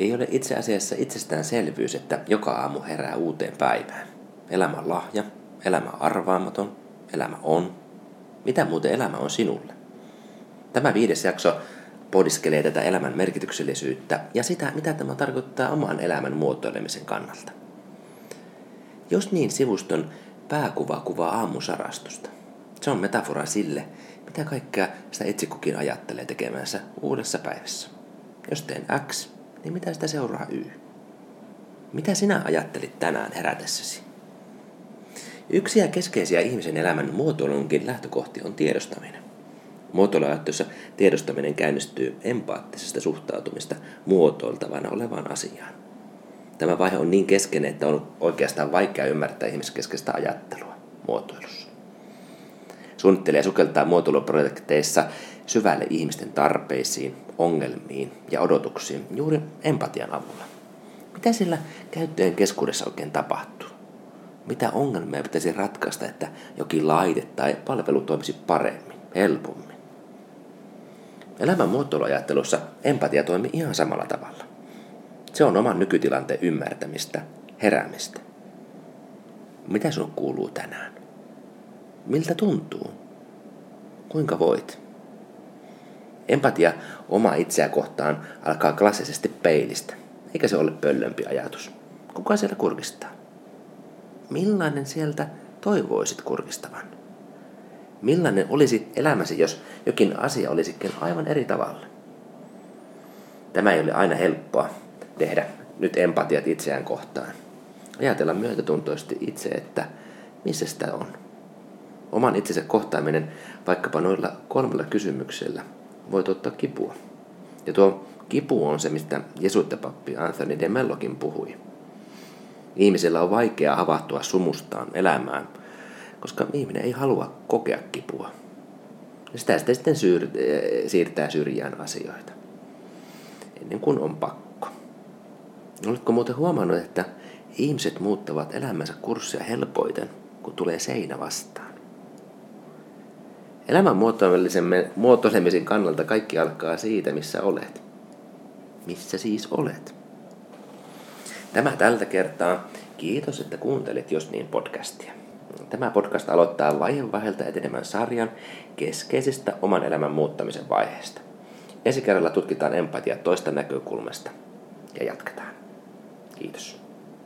Ei ole itse asiassa itsestäänselvyys, että joka aamu herää uuteen päivään. Elämä on lahja, elämä on arvaamaton, elämä on. Mitä muuten elämä on sinulle? Tämä viides jakso pohdiskelee tätä elämän merkityksellisyyttä ja sitä, mitä tämä tarkoittaa oman elämän muotoilemisen kannalta. Jos niin sivuston pääkuva kuvaa aamusarastusta. Se on metafora sille, mitä kaikkea sitä itse kukin ajattelee tekemänsä uudessa päivässä. Jos teen X, niin mitä sitä seuraa Y? Mitä sinä ajattelit tänään herätessäsi? Yksi ja keskeisiä ihmisen elämän muotoilunkin lähtökohti on tiedostaminen. Muotoiluajattelussa tiedostaminen käynnistyy empaattisesta suhtautumista muotoiltavana olevaan asiaan. Tämä vaihe on niin keskeinen, että on oikeastaan vaikea ymmärtää ihmiskeskeistä ajattelua muotoilussa. Suunnittelee sukeltaa muotoiluprojekteissa syvälle ihmisten tarpeisiin, ongelmiin ja odotuksiin juuri empatian avulla. Mitä sillä käyttöjen keskuudessa oikein tapahtuu? Mitä ongelmia pitäisi ratkaista, että jokin laite tai palvelu toimisi paremmin, helpommin? Elämän muotoiluajattelussa empatia toimii ihan samalla tavalla. Se on oman nykytilanteen ymmärtämistä, heräämistä. Mitä sun kuuluu tänään? Miltä tuntuu? Kuinka voit? Empatia oma itseä kohtaan alkaa klassisesti peilistä, eikä se ole pöllömpi ajatus. Kuka siellä kurkistaa? Millainen sieltä toivoisit kurkistavan? Millainen olisi elämäsi, jos jokin asia olisikin aivan eri tavalla? Tämä ei ole aina helppoa, tehdä nyt empatiat itseään kohtaan. Ajatella myötätuntoisesti itse, että missä sitä on. Oman itsensä kohtaaminen vaikkapa noilla kolmella kysymyksellä voi ottaa kipua. Ja tuo kipu on se, mistä jesuittapappi Anthony de Mellokin puhui. Ihmisellä on vaikea havahtua sumustaan elämään, koska ihminen ei halua kokea kipua. Ja sitä sitten siirtää syrjään asioita, ennen kuin on pakko. Oletko muuten huomannut, että ihmiset muuttavat elämänsä kurssia helpoiten, kun tulee seinä vastaan? Elämän muotoilemisen kannalta kaikki alkaa siitä, missä olet. Missä siis olet? Tämä tältä kertaa. Kiitos, että kuuntelit Jos niin podcastia. Tämä podcast aloittaa vaihe vaiheelta etenemään sarjan keskeisestä oman elämän muuttamisen vaiheesta. Ensi kerralla tutkitaan empatia toista näkökulmasta ja jatketaan. Kiitos.